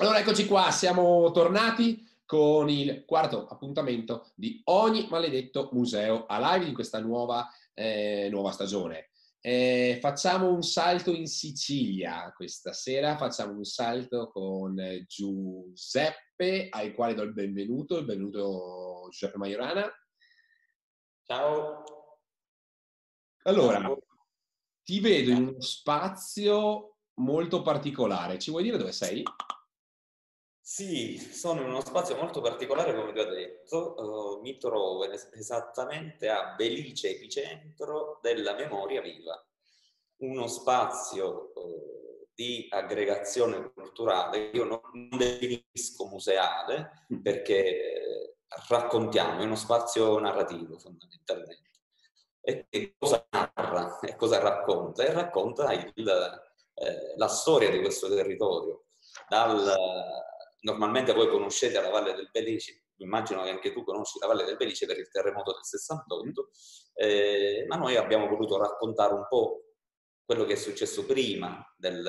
Allora eccoci qua, siamo tornati con il quarto appuntamento di ogni maledetto museo a live di questa nuova, eh, nuova stagione. Eh, facciamo un salto in Sicilia questa sera, facciamo un salto con Giuseppe, al quale do il benvenuto, il benvenuto Giuseppe Maiorana. Ciao. Allora, ti vedo in uno spazio molto particolare, ci vuoi dire dove sei? Sì, sono in uno spazio molto particolare, come ti ho detto, uh, mi trovo esattamente a Belice, epicentro della memoria viva, uno spazio uh, di aggregazione culturale, io non definisco museale mm. perché eh, raccontiamo, è uno spazio narrativo fondamentalmente. E che cosa narra e cosa racconta? E racconta il, eh, la storia di questo territorio, dal normalmente voi conoscete la Valle del Belice, immagino che anche tu conosci la Valle del Belice per il terremoto del 68, eh, ma noi abbiamo voluto raccontare un po' quello che è successo prima del,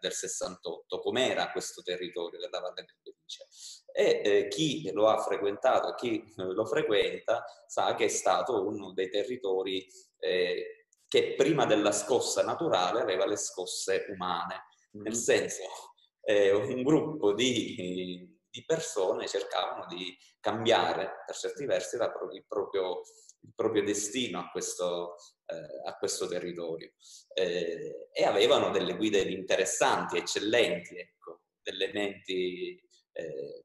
del 68, com'era questo territorio della Valle del Belice. E eh, chi lo ha frequentato, chi lo frequenta, sa che è stato uno dei territori eh, che prima della scossa naturale aveva le scosse umane, nel mm. senso eh, un gruppo di, di, persone cercavano di cambiare per certi versi la, il, proprio, il, proprio, destino a questo, eh, a questo territorio. Eh, e avevano delle guide interessanti, eccellenti, ecco, delle menti eh,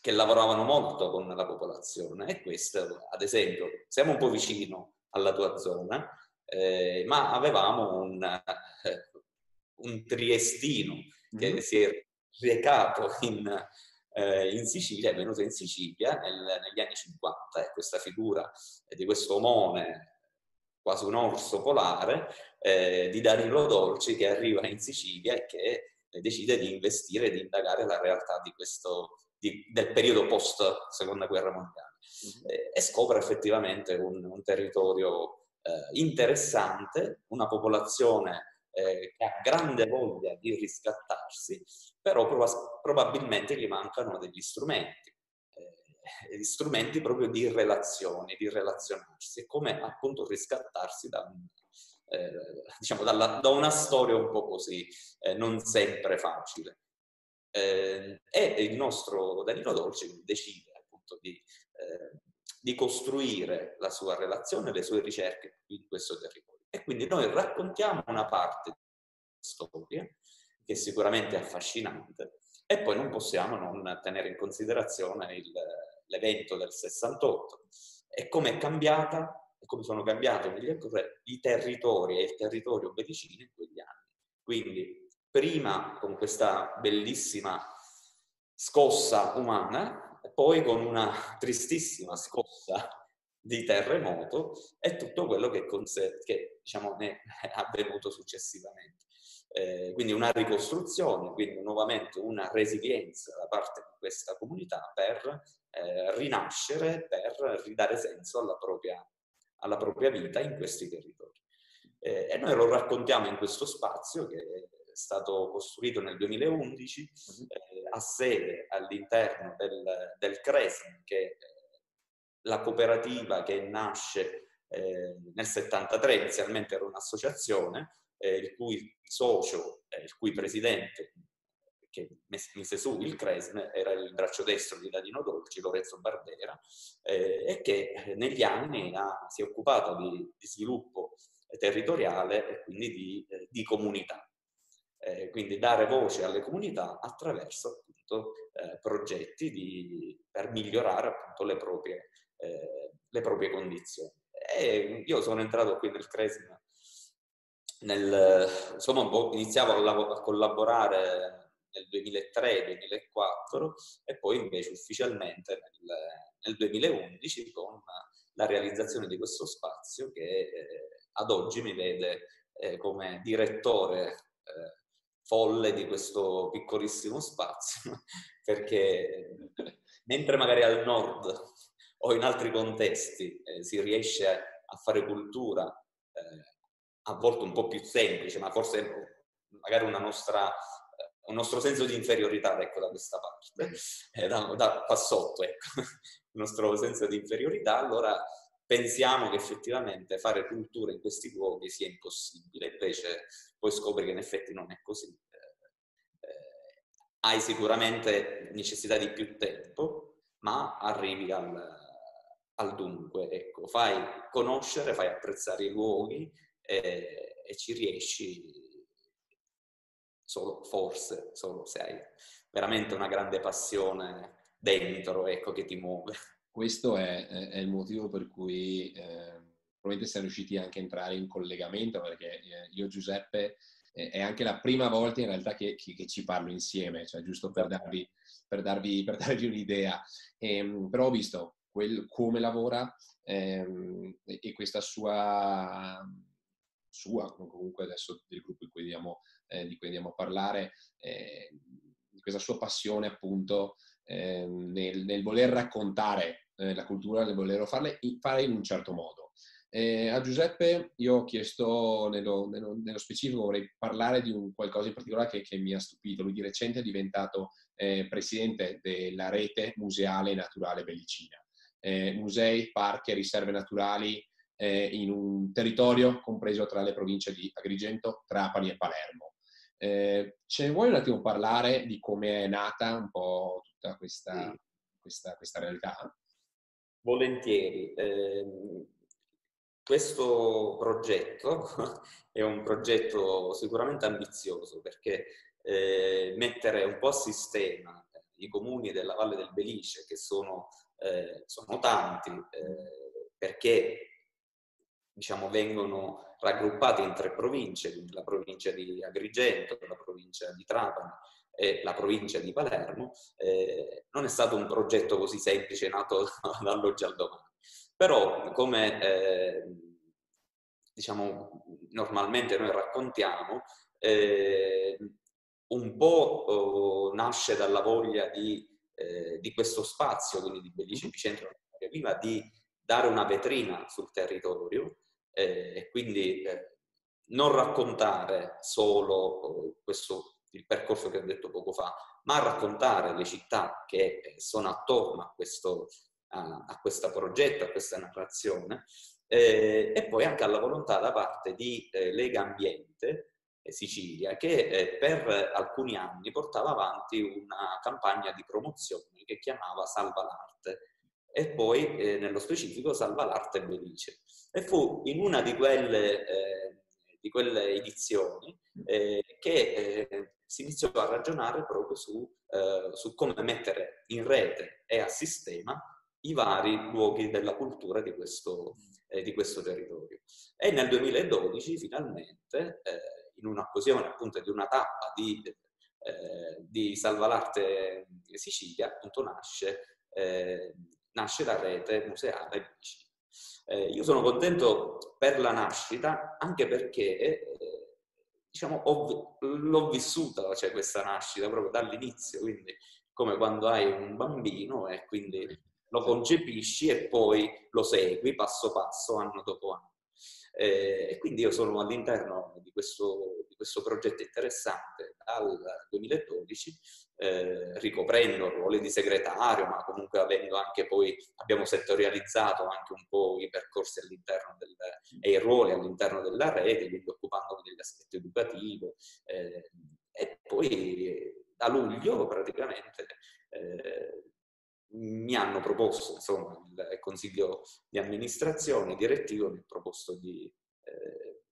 che lavoravano molto con la popolazione. E questo, ad esempio, siamo un po' vicino alla tua zona, eh, ma avevamo un, eh, un triestino che mm. si è recato in, eh, in, Sicilia, è venuto in Sicilia nel, negli anni 50 e questa figura di questo omone, quasi un orso polare, eh, di Danilo Dolci che arriva in Sicilia e che decide di investire e di indagare la realtà di questo, di, del periodo post seconda guerra mondiale mm-hmm. eh, e scopre effettivamente un, un territorio eh, interessante, una popolazione eh, che ha grande voglia di riscattarsi, però prov- probabilmente gli mancano degli strumenti, eh, strumenti proprio di relazione, di relazionarsi, come appunto riscattarsi da, eh, diciamo dalla, da, una storia un po' così, eh, non sempre facile. Eh, e il nostro Danilo Dolci decide appunto di eh, di costruire la sua relazione, le sue ricerche in questo territorio. E quindi noi raccontiamo una parte della storia, che sicuramente è affascinante, e poi non possiamo non tenere in considerazione il, l'evento del 68 e come è cambiata e come sono cambiati i territori e il territorio beticino in quegli anni. Quindi prima con questa bellissima scossa umana, poi con una tristissima scossa di terremoto e tutto quello che, che diciamo, ne è avvenuto successivamente. Eh, quindi una ricostruzione, quindi nuovamente una resilienza da parte di questa comunità per eh, rinascere, per ridare senso alla propria, alla propria vita in questi territori. Eh, e noi lo raccontiamo in questo spazio che è stato costruito nel 2011 mhm. eh, a sede all'interno del, del CRESM, che la cooperativa che nasce eh, nel 73, inizialmente era un'associazione, eh, il cui socio, eh, il cui presidente che mise su il CRESM era il braccio destro di Dadino Dolci, Lorenzo Barbera, eh, e che negli anni ha, si è occupato di, di, sviluppo territoriale e quindi di, eh, di comunità. Eh, quindi dare voce alle comunità attraverso appunto, eh, progetti di, per migliorare appunto le proprie eh, le proprie condizioni. E io sono entrato qui nel Cresima, nel, insomma, iniziavo a, collaborare nel 2003-2004 e poi invece ufficialmente nel, nel, 2011 con la realizzazione di questo spazio che eh, ad oggi mi vede eh, come direttore eh, folle di questo piccolissimo spazio perché mentre magari al nord o in altri contesti eh, si riesce a fare cultura eh, a volte un po' più semplice, ma forse magari una nostra, un nostro senso di inferiorità, ecco, da questa parte, eh, da, da, qua sotto, ecco, il nostro senso di inferiorità, allora pensiamo che effettivamente fare cultura in questi luoghi sia impossibile, invece poi scopri che in effetti non è così. Eh, eh, hai sicuramente necessità di più tempo, ma arrivi al, al dunque, ecco, fai conoscere, fai apprezzare i luoghi e, e ci riesci solo, forse, solo se hai veramente una grande passione dentro, ecco, che ti muove questo è, è, il motivo per cui eh, probabilmente siamo riusciti anche a entrare in collegamento, perché eh, io Giuseppe eh, è anche la prima volta in realtà che, che, che ci parlo insieme, cioè giusto per darvi, per darvi, per darvi un'idea. E, ehm, però ho visto quel, come lavora ehm, e questa sua, sua, comunque adesso del gruppo di cui andiamo, eh, di cui andiamo a parlare, eh, questa sua passione appunto eh, nel, nel, voler raccontare eh, la cultura, nel voler farle, fare in un certo modo. Eh, a Giuseppe io ho chiesto, nello, nello, nello, specifico, vorrei parlare di un qualcosa in particolare che, che mi ha stupito. Lui di recente è diventato eh, presidente della rete museale naturale bellicina. Eh, musei, parchi e riserve naturali eh, in un territorio compreso tra le province di Agrigento, Trapani e Palermo. Eh, ce ne vuoi un attimo parlare di come è nata un po' tutta questa, sì. questa, questa realtà? Volentieri. Eh, questo progetto è un progetto sicuramente ambizioso perché eh, mettere un po' a sistema i comuni della Valle del Belice, che sono, eh, sono tanti, eh, perché diciamo, vengono raggruppati in tre province, quindi la provincia di Agrigento, la provincia di Trapani e la provincia di Palermo, eh, non è stato un progetto così semplice nato dall'oggi al domani. Però, come eh, diciamo, normalmente noi raccontiamo, eh, un po' oh, nasce dalla voglia di, eh, di, questo spazio, quindi di Bellice Epicentro Viva, di dare una vetrina sul territorio eh, e quindi eh, non raccontare solo oh, questo, il percorso che ho detto poco fa, ma raccontare le città che eh, sono attorno a questo, a, a questo progetto, a questa narrazione, eh, e poi anche alla volontà da parte di eh, Lega Ambiente eh, Sicilia, che eh, per alcuni anni portava avanti una campagna di promozione che chiamava Salva l'Arte e poi eh, nello specifico Salva l'Arte Belice. E fu in una di quelle, eh, di quelle edizioni eh, che eh, si iniziò a ragionare proprio su, eh, su, come mettere in rete e a sistema i vari luoghi della cultura di questo, eh, di questo territorio. E nel 2012 finalmente, in un'occasione appunto di una tappa di, di Salva l'Arte Sicilia, appunto nasce nasce la rete museale vicina. Eh, io sono contento per la nascita anche perché eh, diciamo, ho, l'ho vissuta cioè, questa nascita proprio dall'inizio, quindi come quando hai un bambino e quindi lo concepisci e poi lo segui passo passo, anno dopo anno. Eh, e quindi io sono all'interno di questo, di questo progetto interessante dal 2012, eh, ricoprendo il ruolo di segretario, ma comunque avendo anche poi, abbiamo settorializzato anche un po' i percorsi all'interno del, e i ruoli all'interno della rete, quindi occupandomi dell'aspetto educativo. Eh, e poi da luglio praticamente eh, mi hanno proposto, insomma, il consiglio di amministrazione direttivo mi ha proposto di, eh,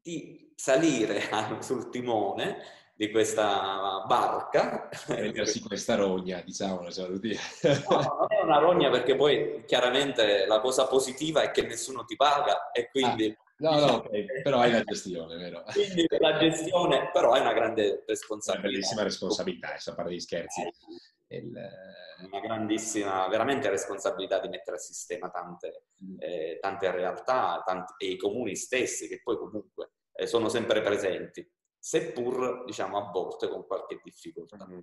di salire sul timone di questa barca. Prendersi questa rogna, diciamo, cioè, no, non è una rogna perché poi chiaramente la cosa positiva è che nessuno ti paga e quindi... Ah. No, no, diciamo okay. però hai la gestione, vero? Quindi la gestione, però è una grande responsabilità. Una bellissima responsabilità, adesso a parte di scherzi. Il... Una grandissima, veramente responsabilità di mettere a sistema tante, mm. eh, tante realtà tanti, e i comuni stessi che poi comunque eh, sono sempre presenti, seppur diciamo a volte con qualche difficoltà. Mm.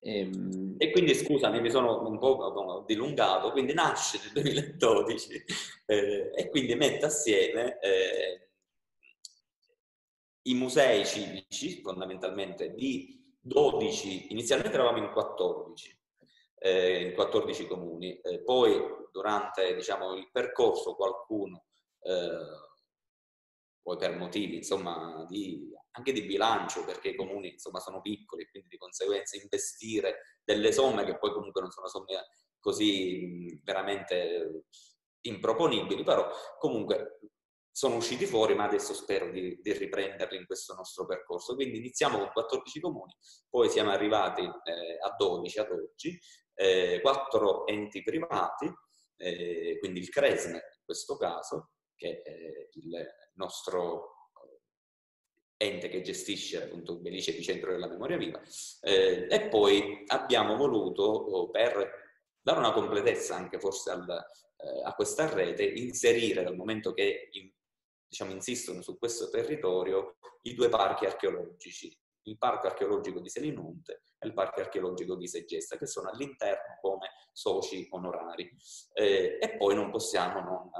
Ehm... E quindi scusami, mi sono un po' dilungato, quindi nasce nel 2012 eh, e quindi mette assieme eh, i musei civici, fondamentalmente, di 12, inizialmente eravamo in 14, eh, in 14 comuni, eh, poi durante diciamo, il percorso qualcuno, eh, poi per motivi insomma, di, anche di bilancio, perché i comuni insomma, sono piccoli e quindi di conseguenza investire delle somme che poi comunque non sono somme così veramente improponibili, però comunque sono usciti fuori, ma adesso spero di, di, riprenderli in questo nostro percorso. Quindi iniziamo con 14 comuni, poi siamo arrivati eh, a 12 ad oggi, eh, 4 enti privati, eh, quindi il Cresme in questo caso, che è il nostro ente che gestisce appunto Belice Epicentro della Memoria Viva, eh, e poi abbiamo voluto, per dare una completezza anche forse al, eh, a questa rete, inserire dal momento che diciamo, insistono su questo territorio i due parchi archeologici, il parco archeologico di Selinunte e il parco archeologico di Segesta, che sono all'interno come soci onorari. Eh, e poi non possiamo non,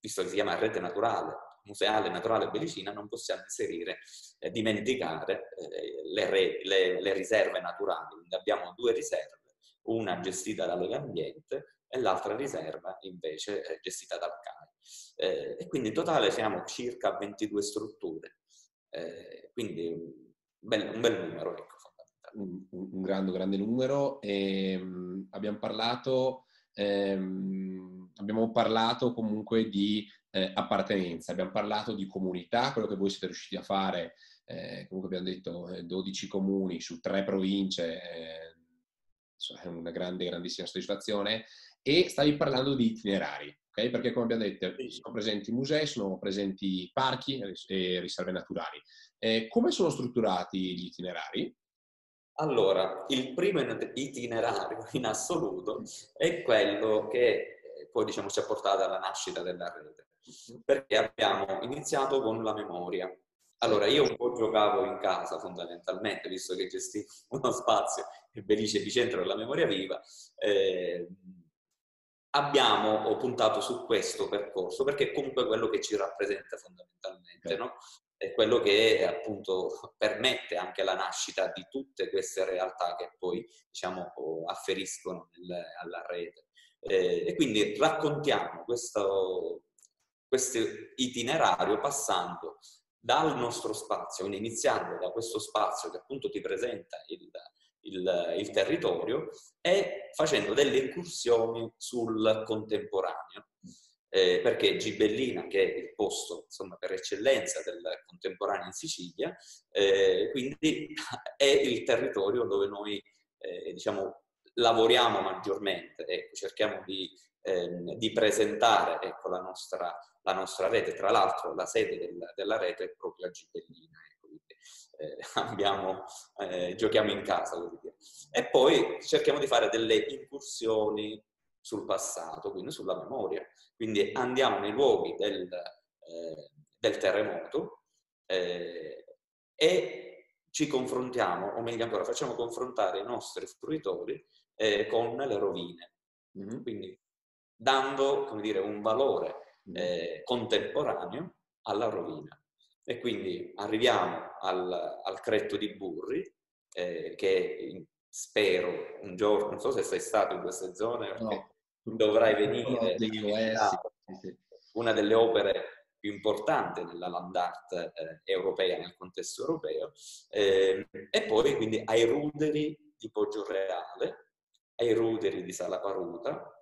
visto che si chiama rete naturale, museale naturale bellicina, non possiamo inserire, eh, dimenticare eh, le, re, le, le, riserve naturali. Quindi abbiamo due riserve, una gestita da e l'altra riserva invece è gestita dal CAI. Eh, e quindi in totale siamo circa 22 strutture, eh, quindi un bel, un bel numero. Ecco, un, un grande, grande numero. E, um, abbiamo parlato... Ehm, abbiamo parlato comunque di eh, appartenenza, abbiamo parlato di comunità, quello che voi siete riusciti a fare, eh, comunque abbiamo detto eh, 12 comuni su tre province, eh, è una grande, grandissima soddisfazione, e stavi parlando di itinerari, ok? Perché come abbiamo detto sono presenti musei, sono presenti parchi e riserve naturali. Eh, come sono strutturati gli itinerari? Allora, il primo itinerario in assoluto è quello che poi diciamo, ci ha portato alla nascita della rete, perché abbiamo iniziato con la memoria. Allora, io un po' giocavo in casa fondamentalmente, visto che gestivo uno spazio, il Belice Epicentro della memoria viva, eh, abbiamo puntato su questo percorso, perché è comunque quello che ci rappresenta fondamentalmente, no? È quello che appunto permette anche la nascita di tutte queste realtà che poi, diciamo, afferiscono nel, alla rete. Eh, e quindi raccontiamo questo, questo itinerario passando dal nostro spazio, quindi iniziando da questo spazio che appunto ti presenta il, il, il territorio e facendo delle incursioni sul contemporaneo. Eh, perché Gibellina, che è il posto insomma, per eccellenza del contemporaneo in Sicilia, eh, quindi è il territorio dove noi eh, diciamo, lavoriamo maggiormente, ecco, cerchiamo di, eh, di presentare ecco, la, nostra, la, nostra, rete. Tra l'altro la sede del, della rete è proprio a Gibellina, abbiamo, eh, giochiamo in casa. E poi cerchiamo di fare delle incursioni sul passato, quindi sulla memoria. Quindi andiamo nei luoghi del, eh, del terremoto eh, e ci confrontiamo, o meglio ancora, facciamo confrontare i nostri fruitori eh, con le rovine. Mm-hmm. Quindi dando, come dire, un valore mm-hmm. eh, contemporaneo alla rovina. E quindi arriviamo al, al Cretto di Burri, eh, che spero un giorno, non so se sei stato in queste zone, no. dovrai venire. No, sì, Una delle opere più importanti nella land art eh, europea, nel contesto europeo, eh, e poi quindi ai ruderi di Poggioreale, ai ruderi di Salaparuta,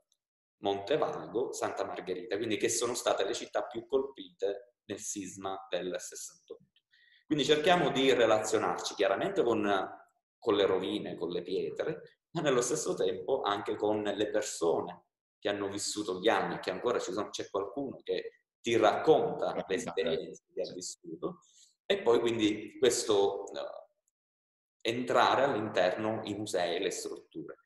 Montevago, Santa Margherita, quindi che sono state le città più colpite nel sisma del 68. Quindi cerchiamo di relazionarci chiaramente con, con le rovine, con le pietre, ma nello stesso tempo anche con le persone che hanno vissuto gli anni che ancora ci sono, c'è qualcuno che ti racconta le esperienze che ha vissuto e poi quindi questo uh, entrare all'interno i musei e le strutture.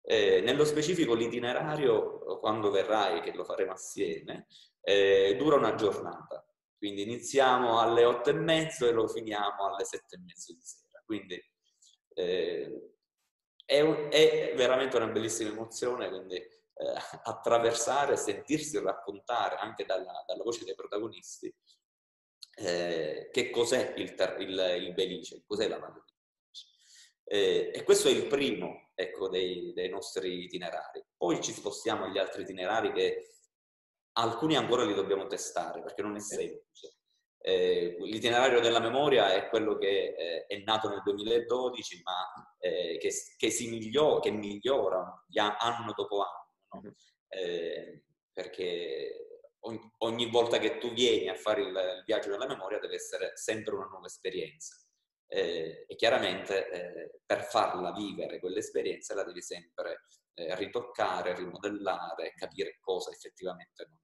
Eh, nello specifico l'itinerario, quando verrai, che lo faremo assieme, eh, dura una giornata. Quindi iniziamo alle otto e mezzo e lo finiamo alle sette e mezzo di sera. Quindi eh, è, un, è, veramente una bellissima emozione, quindi eh, attraversare, sentirsi raccontare anche dalla, dalla voce dei protagonisti eh, che cos'è il, il, il Belice, cos'è la Valle. Eh, e questo è il primo ecco, dei, dei, nostri itinerari. Poi ci spostiamo agli altri itinerari che alcuni ancora li dobbiamo testare perché non è semplice. Eh, l'itinerario della memoria è quello che eh, è nato nel 2012 ma eh, che, che, si migliora, che migliora anno dopo anno. No? Mm-hmm. Eh, perché ogni, ogni, volta che tu vieni a fare il, il, viaggio della memoria deve essere sempre una nuova esperienza. Eh, e chiaramente eh, per farla vivere quell'esperienza la devi sempre eh, ritoccare, rimodellare, capire cosa effettivamente non,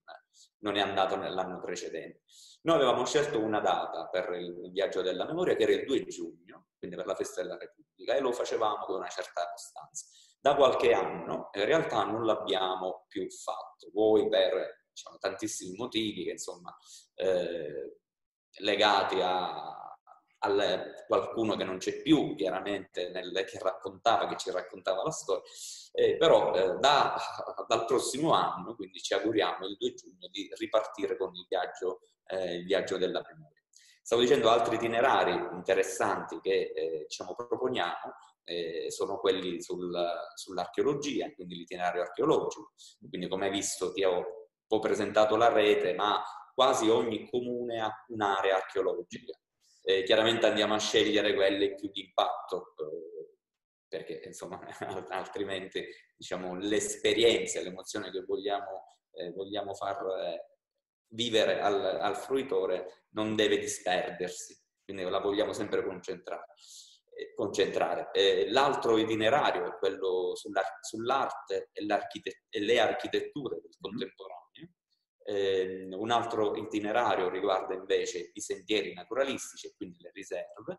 non è andato nell'anno precedente. Noi avevamo scelto una data per il viaggio della memoria che era il 2 giugno, quindi per la festa della Repubblica, e lo facevamo con una certa costanza. Da qualche anno in realtà non l'abbiamo più fatto, voi per diciamo, tantissimi motivi che insomma eh, legati a, a qualcuno che non c'è più, chiaramente, nel, che raccontava, che ci raccontava la storia, eh, però eh, da, dal prossimo anno, quindi ci auguriamo il 2 giugno di ripartire con il viaggio, eh, il viaggio della memoria. Stavo dicendo altri itinerari interessanti che eh, diciamo, proponiamo, eh, sono quelli sul, sull'archeologia, quindi l'itinerario archeologico. Quindi come hai visto ti ho po' presentato la rete, ma quasi ogni comune ha un'area archeologica. Eh, chiaramente andiamo a scegliere quelle più di impatto, eh, perché insomma altrimenti diciamo, l'esperienza, l'emozione che vogliamo, eh, vogliamo far eh, vivere al, al, fruitore non deve disperdersi, quindi la vogliamo sempre concentrare. Eh, concentrare. Eh, l'altro itinerario è quello sull'arte e, e le architetture del mm-hmm. contemporaneo eh, un altro itinerario riguarda invece i sentieri naturalistici e quindi le riserve.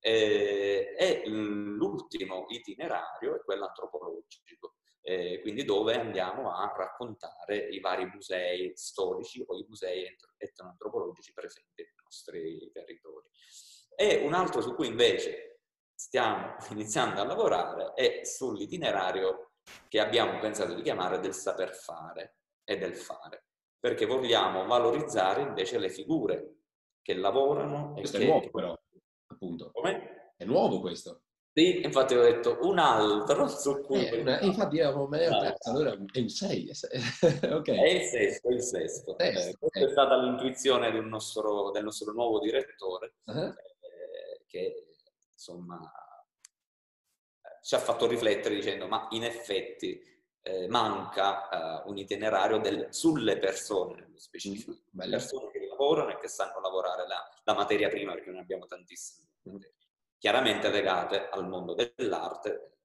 Eh, e l'ultimo itinerario è quello antropologico, eh, quindi dove andiamo a raccontare i vari musei storici o i musei etnoantropologici presenti nei nostri territori. E un altro su cui invece stiamo iniziando a lavorare è sull'itinerario che abbiamo pensato di chiamare del saper fare e del fare perché vogliamo valorizzare invece le figure che lavorano. Questo che... è nuovo però, appunto. Come? È nuovo questo. Sì, infatti ho detto un altro su cui... Eh, una, infatti io me ho detto, allora è il 6. okay. È il sesto, è il sesto. sesto eh, questa eh. è stata l'intuizione del nostro, del nostro nuovo direttore, uh-huh. eh, che insomma ci ha fatto riflettere dicendo ma in effetti eh, manca uh, un itinerario del, sulle persone nello specifico, mm, le persone che lavorano e che sanno lavorare la, la materia prima, perché noi abbiamo tantissime, mm. chiaramente legate al mondo dell'arte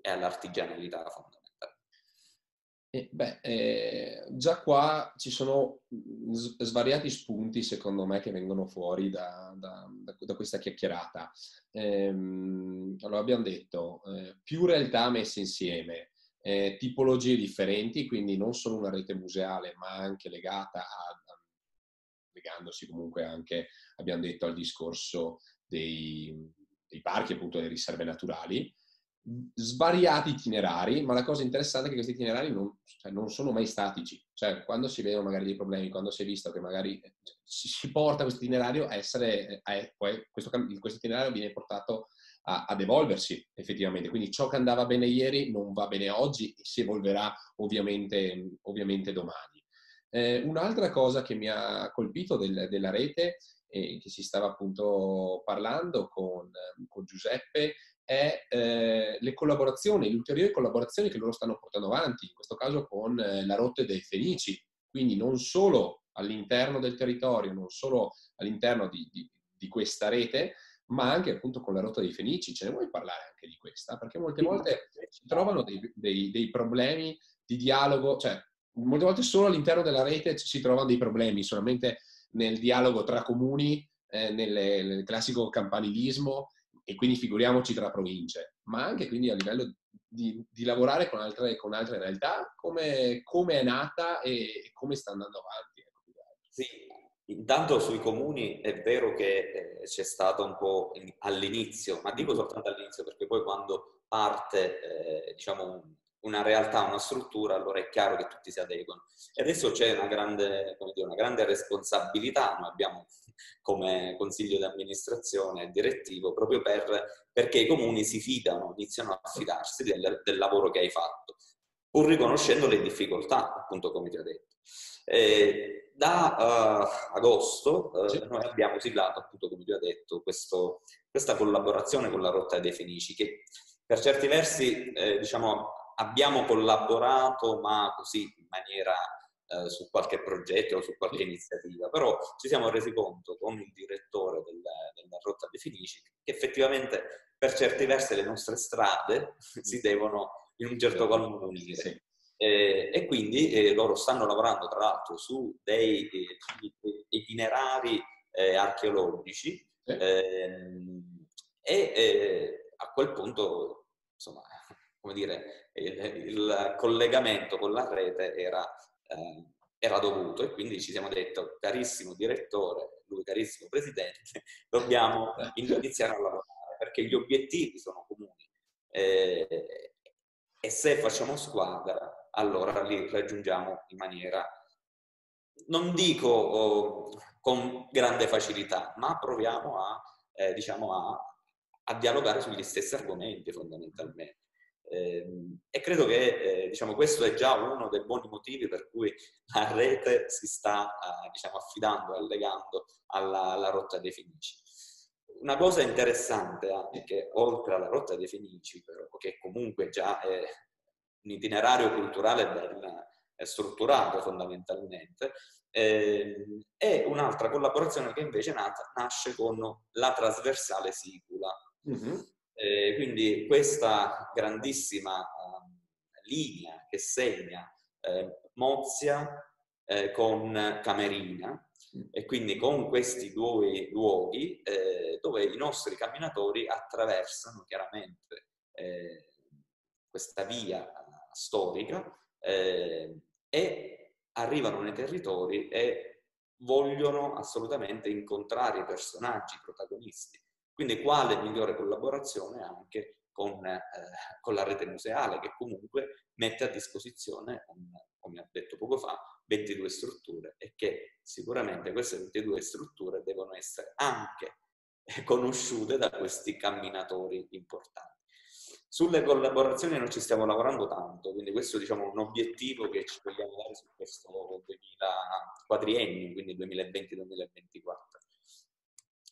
e all'artigianalità fondamentale. Eh, beh, eh, già qua ci sono svariati spunti, secondo me, che vengono fuori da, da, da questa chiacchierata. Ehm, allora, abbiamo detto, eh, più realtà messe insieme, eh, tipologie differenti, quindi non solo una rete museale, ma anche legata a, legandosi comunque anche, abbiamo detto, al discorso dei, dei parchi, appunto delle riserve naturali, svariati itinerari, ma la cosa interessante è che questi itinerari non, cioè, non, sono mai statici. Cioè, quando si vedono magari dei problemi, quando si è visto che magari cioè, si, porta questo itinerario a essere, a, poi questo, questo, itinerario viene portato a, ad evolversi effettivamente. Quindi ciò che andava bene ieri non va bene oggi e si evolverà ovviamente, ovviamente domani. Eh, un'altra cosa che mi ha colpito del, della rete, eh, che si stava appunto parlando con, con Giuseppe, è eh, le collaborazioni, le ulteriori collaborazioni che loro stanno portando avanti, in questo caso con eh, la rotte dei Fenici, quindi non solo all'interno del territorio, non solo all'interno di, di, di questa rete, ma anche appunto con la rotta dei Fenici. Ce ne vuoi parlare anche di questa? Perché molte volte si trovano dei, dei, dei problemi di dialogo, cioè molte volte solo all'interno della rete si trovano dei problemi, solamente nel dialogo tra comuni, eh, nelle, nel classico campanilismo e quindi figuriamoci tra province, ma anche quindi a livello di, di lavorare con altre, con altre realtà, come, come, è nata e come sta andando avanti. Ecco, sì, Intanto sui comuni è vero che eh, c'è stato un po' all'inizio, ma dico soltanto all'inizio perché poi quando parte eh, diciamo, una realtà, una struttura, allora è chiaro che tutti si adeguano. E adesso c'è una grande, dire, una grande responsabilità, noi abbiamo come consiglio di amministrazione direttivo, proprio per, perché i comuni si fidano, iniziano a fidarsi del, del lavoro che hai fatto, pur riconoscendo le difficoltà, appunto come ti ho detto. Eh, da uh, agosto uh, noi abbiamo siglato, appunto come ti ho detto, questo, questa collaborazione con la Rotta dei Fenici, che per certi versi eh, diciamo, abbiamo collaborato, ma così in maniera eh, su qualche progetto o su qualche iniziativa, però ci siamo resi conto con il direttore del, della Rotta dei Fenici che effettivamente per certi versi le nostre strade si devono in un certo qual modo unire. Sì. Eh, e quindi eh, loro stanno lavorando tra l'altro su dei eh, itinerari eh, archeologici ehm, e eh, a quel punto insomma come dire il, il collegamento con la rete era, eh, era dovuto e quindi ci siamo detto carissimo direttore lui carissimo presidente dobbiamo iniziare a lavorare perché gli obiettivi sono comuni e se facciamo squadra allora li raggiungiamo in maniera, non dico oh, con grande facilità, ma proviamo a, eh, diciamo a, a, dialogare sugli stessi argomenti fondamentalmente. Eh, e credo che eh, diciamo, questo è già uno dei buoni motivi per cui la rete si sta eh, diciamo, affidando, allegando alla, alla rotta dei Fenici. Una cosa interessante anche, oltre alla rotta dei Fenici, però, che comunque già è un itinerario culturale ben strutturato fondamentalmente, eh, e un'altra collaborazione che invece nata, nasce con la trasversale sicula. Mm-hmm. Eh, quindi questa grandissima uh, linea che segna eh, Mozia eh, con Camerina mm. e quindi con questi due luoghi eh, dove i nostri camminatori attraversano chiaramente eh, questa via storica eh, e arrivano nei territori e vogliono assolutamente incontrare i personaggi, i protagonisti. Quindi quale migliore collaborazione anche con, eh, con la rete museale che comunque mette a disposizione, come ho detto poco fa, 22 strutture e che sicuramente queste 22 strutture devono essere anche conosciute da questi camminatori importanti. Sulle collaborazioni non ci stiamo lavorando tanto, quindi questo diciamo, è un obiettivo che ci vogliamo dare su questo 2000 quadriennio, quindi 2020-2024.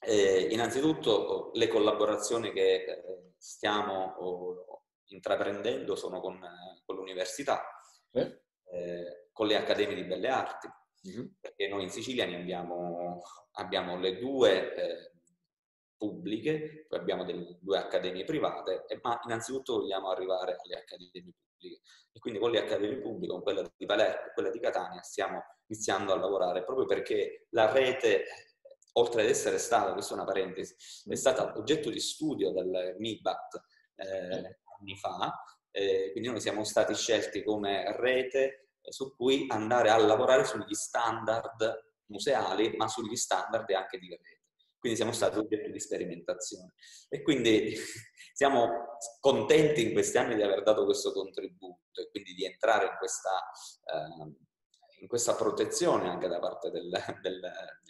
Eh, innanzitutto le collaborazioni che eh, stiamo oh, intraprendendo sono con, con l'università, eh? Eh, con le accademie di belle arti, mm-hmm. perché noi in Sicilia ne abbiamo, abbiamo le due eh, pubbliche, poi abbiamo delle, due accademie private, ma innanzitutto vogliamo arrivare alle accademie pubbliche. E quindi con le accademie pubbliche, con quella di Palermo e quella di Catania, stiamo iniziando a lavorare proprio perché la rete, oltre ad essere stata, questa è una parentesi, è stata oggetto di studio del MIBAT eh, anni fa, eh, quindi noi siamo stati scelti come rete su cui andare a lavorare sugli standard museali, ma sugli standard anche di rete quindi siamo stati oggetto di sperimentazione. E quindi siamo contenti in questi anni di aver dato questo contributo e quindi di entrare in questa, eh, in questa protezione anche da parte del, del,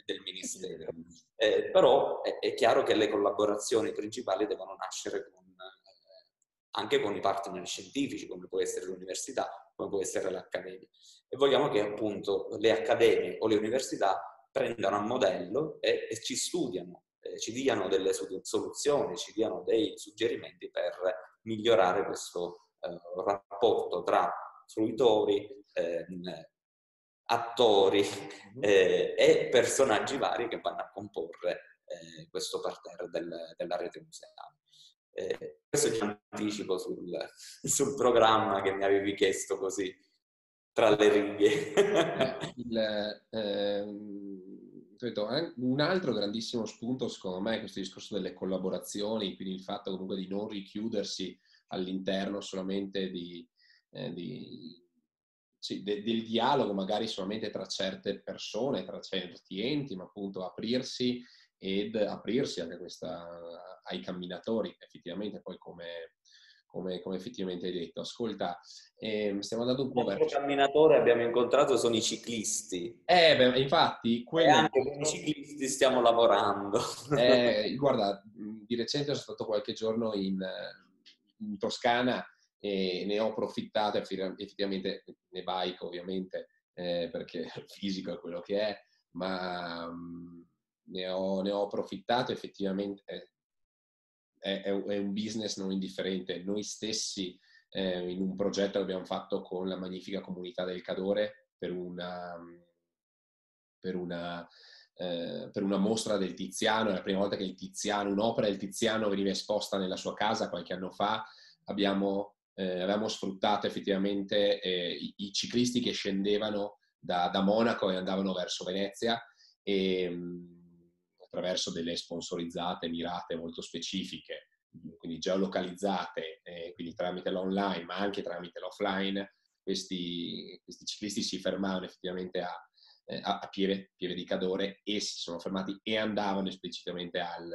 del Ministero. Eh, però è, è, chiaro che le collaborazioni principali devono nascere con, eh, anche con i partner scientifici, come può essere l'università, come può essere l'accademia. E vogliamo che appunto le accademie o le università prendano a modello e, e ci studiano, eh, ci diano delle soluzioni, ci diano dei suggerimenti per migliorare questo eh, rapporto tra fruitori, ehm, attori mm-hmm. eh, e personaggi vari che vanno a comporre eh, questo parterre del, della rete museale. Eh, questo ti anticipo sul, sul, programma che mi avevi chiesto così tra le righe. Il, ehm un altro grandissimo spunto, secondo me, è questo discorso delle collaborazioni, quindi il fatto comunque di non richiudersi all'interno solamente di, eh, di, sì, de, del dialogo, magari solamente tra certe persone, tra certi enti, ma appunto aprirsi ed aprirsi anche questa, ai camminatori, effettivamente poi come, come, come effettivamente hai detto. Ascolta, eh, stiamo andando un po' verso... Il camminatore abbiamo incontrato sono i ciclisti. Eh, beh, infatti... Quello... E anche con i ciclisti stiamo lavorando. Eh, guarda, di recente sono stato qualche giorno in, in Toscana e ne ho approfittato, effettivamente ne bike ovviamente, eh, perché il fisico è quello che è, ma um, ne, ho, ne, ho, approfittato effettivamente. Eh, è, è, un business non indifferente. Noi stessi eh, in un progetto che abbiamo fatto con la magnifica comunità del Cadore per una, per una, eh, per una mostra del Tiziano, è la prima volta che Tiziano, un'opera del Tiziano veniva esposta nella sua casa qualche anno fa, abbiamo, eh, avevamo sfruttato effettivamente eh, i, i, ciclisti che scendevano da, da, Monaco e andavano verso Venezia. E mh, attraverso delle sponsorizzate, mirate molto specifiche, quindi geolocalizzate, eh, quindi tramite l'online ma anche tramite l'offline, questi, questi ciclisti si fermavano effettivamente a, eh, a, Pieve, Pieve, di Cadore e si sono fermati e andavano esplicitamente al,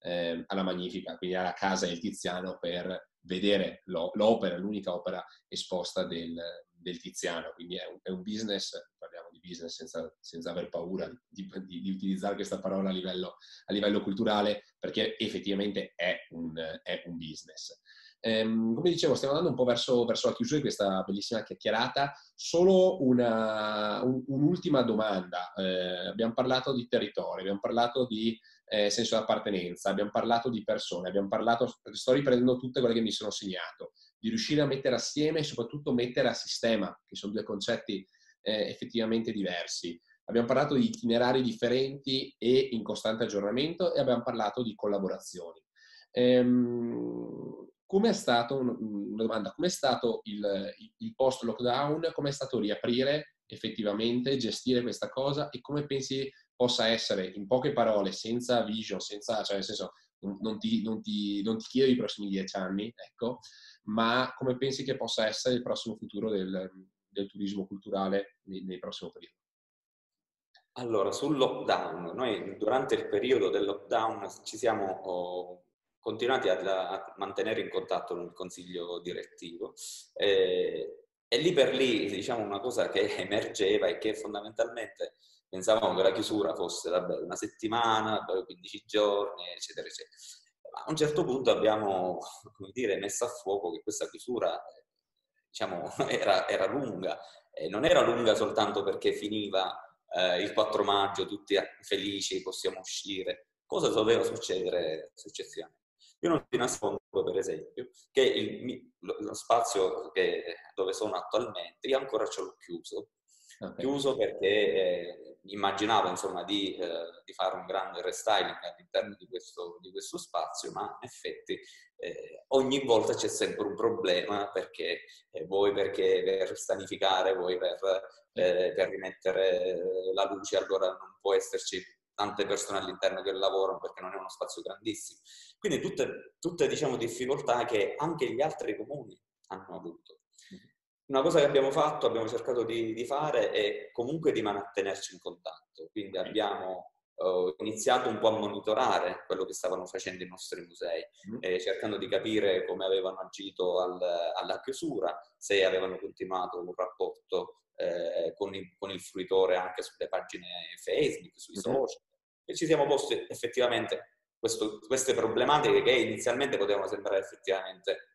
eh, alla Magnifica, quindi alla casa del Tiziano per vedere l'opera, l'unica opera esposta del, del Tiziano, quindi è un, è un, business, parliamo di business senza, senza aver paura di, di, di, utilizzare questa parola a livello, a livello, culturale, perché effettivamente è un, è un business. Ehm, come dicevo, stiamo andando un po' verso, verso, la chiusura di questa bellissima chiacchierata. Solo una, un, un'ultima domanda. Eh, abbiamo parlato di territorio, abbiamo parlato di eh, senso di appartenenza, abbiamo parlato di persone, abbiamo parlato, sto riprendendo tutte quelle che mi sono segnato di riuscire a mettere assieme e soprattutto mettere a sistema, che sono due concetti eh, effettivamente diversi. Abbiamo parlato di itinerari differenti e in costante aggiornamento e abbiamo parlato di collaborazioni. Ehm, come è stato, una domanda, come è stato il, il post-lockdown? Come è stato riaprire effettivamente, gestire questa cosa e come pensi possa essere, in poche parole, senza vision, senza, cioè nel senso, non ti, non ti, non ti chiedo i prossimi dieci anni, ecco, ma come pensi che possa essere il prossimo futuro del, del turismo culturale nel, nel prossimo periodo? Allora, sul lockdown, noi durante il periodo del lockdown ci siamo oh, continuati a, a, mantenere in contatto con il consiglio direttivo eh, e lì per lì, diciamo, una cosa che emergeva è che fondamentalmente pensavamo che la chiusura fosse vabbè, una settimana, poi 15 giorni, eccetera, eccetera a un certo punto abbiamo dire, messo a fuoco che questa chiusura diciamo, era, era, lunga, e non era lunga soltanto perché finiva eh, il 4 maggio, tutti felici, possiamo uscire. Cosa doveva succedere successivamente? Io non ti nascondo, per esempio, che il, lo spazio che, dove sono attualmente, io ancora ce l'ho chiuso, okay. chiuso perché eh, immaginavo insomma di, eh, di, fare un grande restyling all'interno di questo, di questo spazio, ma in effetti eh, ogni volta c'è sempre un problema perché eh, vuoi perché per stanificare, vuoi per, eh, per rimettere la luce, allora non può esserci tante persone all'interno che lavorano perché non è uno spazio grandissimo. Quindi tutte, tutte diciamo, difficoltà che anche gli altri comuni hanno avuto. Una cosa che abbiamo fatto, abbiamo cercato di, di fare è comunque di mantenerci in contatto, quindi abbiamo uh, iniziato un po' a monitorare quello che stavano facendo i nostri musei, mm. eh, cercando di capire come avevano agito al, alla chiusura, se avevano continuato un rapporto eh, con, il, con, il, fruitore anche sulle pagine Facebook, sui mm. social, e ci siamo posti effettivamente questo, queste problematiche che inizialmente potevano sembrare effettivamente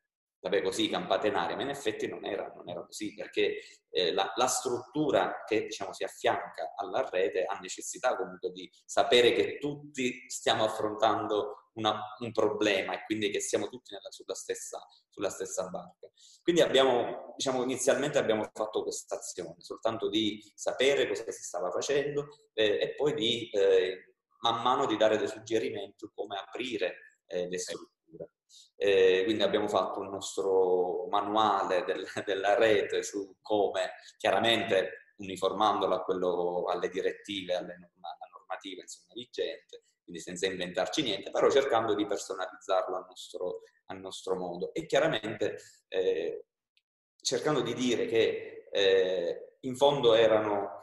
vabbè, così campate in aria, ma in effetti non era, non era così, perché eh, la, la, struttura che diciamo, si affianca alla rete ha necessità comunque di sapere che tutti stiamo affrontando una, un problema e quindi che siamo tutti nella, sulla, stessa, sulla stessa barca. Quindi abbiamo, diciamo, inizialmente abbiamo fatto questa azione, soltanto di sapere cosa si stava facendo eh, e poi di eh, man mano di dare dei suggerimenti come aprire eh, le strutture. Eh, quindi abbiamo fatto un nostro manuale del, della rete su come, chiaramente uniformandolo a quello, alle direttive, alle norma, normative insomma, vigente, quindi senza inventarci niente, però cercando di personalizzarlo al nostro, al nostro modo. E chiaramente eh, cercando di dire che eh, in fondo erano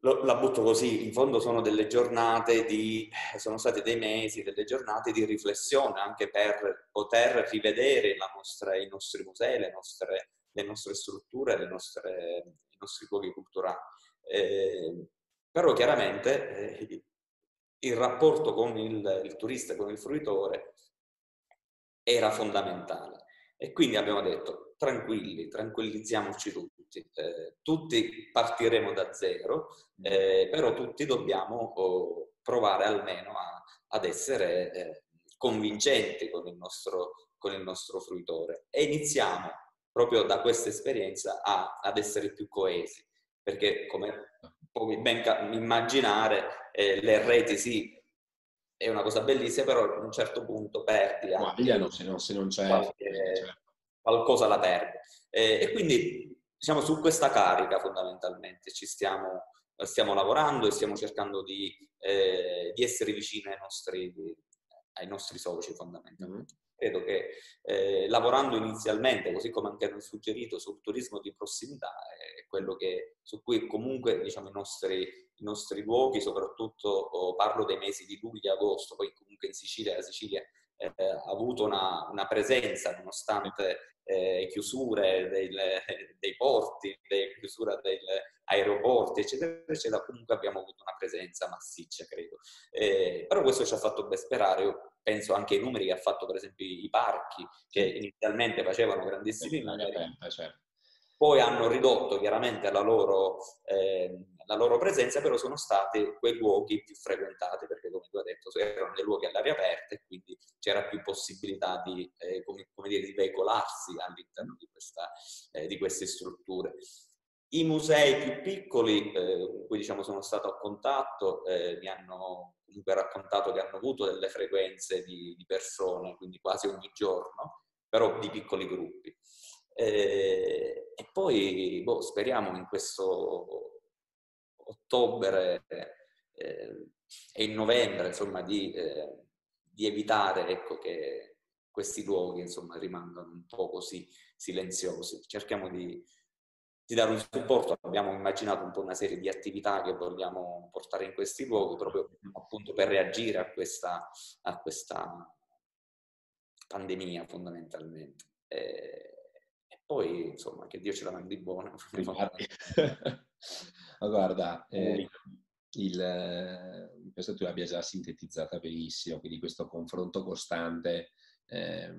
lo, la butto così, in fondo sono delle giornate di, sono stati dei mesi, delle giornate di riflessione anche per poter rivedere nostra, i nostri musei, le nostre, le nostre strutture, le nostre, i nostri luoghi culturali. Eh, però chiaramente eh, il rapporto con il, il turista, con il fruitore, era fondamentale. E quindi abbiamo detto, tranquilli, tranquillizziamoci tutti. Eh, tutti partiremo da zero, eh, però tutti dobbiamo oh, provare almeno a, ad essere eh, convincenti con il, nostro, con il nostro fruitore. E iniziamo proprio da questa esperienza a, ad essere più coesi, perché come puoi ben immaginare, eh, le reti sì, è una cosa bellissima, però a un certo punto perdi anche... Guagliano se, no, se non c'è... Qualche, certo. Qualcosa la perde. Eh, e quindi, diciamo, su questa carica fondamentalmente ci stiamo, stiamo lavorando e stiamo cercando di, eh, di essere vicini ai nostri, ai nostri soci fondamentalmente. Mm-hmm. Credo che eh, lavorando inizialmente, così come anche hanno suggerito, sul turismo di prossimità, è quello che, su cui comunque diciamo, i nostri i nostri luoghi, soprattutto oh, parlo dei mesi di luglio e agosto, poi comunque in Sicilia, la Sicilia eh, ha avuto una, una, presenza nonostante eh, chiusure del, dei porti, le chiusura degli aeroporti, eccetera, eccetera, comunque abbiamo avuto una presenza massiccia, credo. Eh, però questo ci ha fatto ben sperare, io penso anche ai numeri che ha fatto per esempio i parchi, che inizialmente facevano grandissimi numeri, certo. poi hanno ridotto chiaramente la loro... Eh, la loro presenza però sono stati quei luoghi più frequentati, perché come tu hai detto erano dei luoghi all'aria aperta e quindi c'era più possibilità di, eh, come, come dire, di veicolarsi all'interno di, questa, eh, di, queste strutture. I musei più piccoli eh, con cui diciamo, sono stato a contatto eh, mi hanno comunque raccontato che hanno avuto delle frequenze di, di persone, quindi quasi ogni giorno, però di piccoli gruppi. Eh, e poi boh, speriamo in questo ottobre eh, e in novembre, insomma, di, eh, di evitare ecco, che questi luoghi insomma, rimangano un po' così silenziosi. Cerchiamo di, di, dare un supporto, abbiamo immaginato un po' una serie di attività che vogliamo portare in questi luoghi proprio appunto per reagire a questa, a questa pandemia fondamentalmente. E, e, poi insomma che Dio ce la mandi buona. Ma guarda, eh, il, penso tu abbia già sintetizzata benissimo, quindi questo confronto costante eh,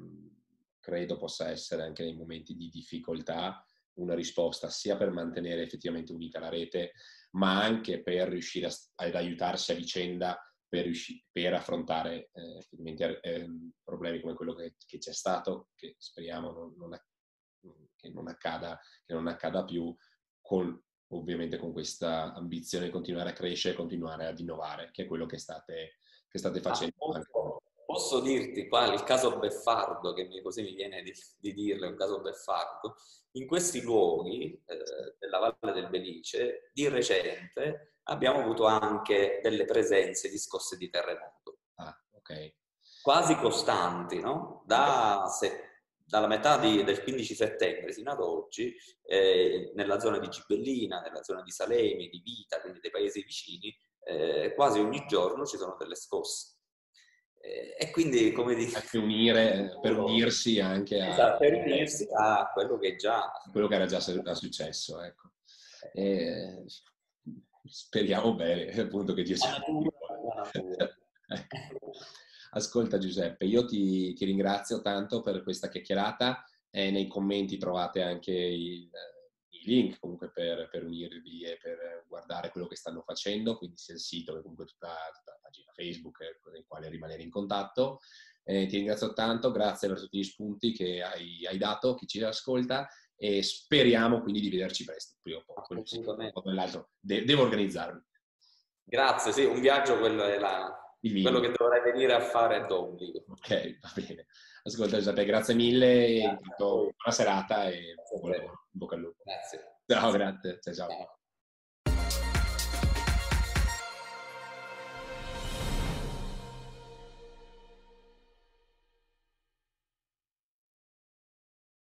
credo possa essere anche nei momenti di difficoltà una risposta sia per mantenere effettivamente unita la rete, ma anche per riuscire a, ad aiutarsi a vicenda per, riusci- per affrontare eh, effettivamente eh, problemi come quello che, che, c'è stato, che speriamo non, non, che non, accada, che non accada più, con ovviamente con questa ambizione di continuare a crescere, continuare ad innovare, che è quello che state, che state ah, facendo. Ah, posso, posso, dirti qua il caso Beffardo, che mi, così mi viene di, di dirlo, un caso Beffardo. In questi luoghi eh, della Valle del Belice, di recente, abbiamo avuto anche delle presenze di scosse di terremoto. Ah, ok. Quasi costanti, no? Da settembre dalla metà di, del 15 settembre fino ad oggi, eh, nella zona di Gibellina, nella zona di Salemi, di Vita, quindi dei paesi vicini, eh, quasi ogni giorno ci sono delle scosse. Eh, e quindi, come dire... Per, unire, per unirsi anche a... Esatto, per unirsi a quello che già... Quello che era già successo, ecco. E speriamo bene, appunto, che Dio sia... Ascolta Giuseppe, io ti, ti ringrazio tanto per questa chiacchierata e nei commenti trovate anche il, i link comunque per, per, unirvi e per guardare quello che stanno facendo, quindi sia il sito che comunque tutta, tutta la pagina Facebook con il quale rimanere in contatto. Eh, ti ringrazio tanto, grazie per tutti gli spunti che hai, hai dato, chi ci ascolta e speriamo quindi di vederci presto, prima o poi. Assolutamente. De- devo organizzarmi. Grazie, sì, un viaggio quello è la, quello che dovrai venire a fare è d'obbligo. Ok, va bene. Ascolta Giuseppe, grazie mille, grazie. buona serata e buon lavoro. In bocca al lupo. Grazie. Ciao, grazie. ciao. ciao. ciao.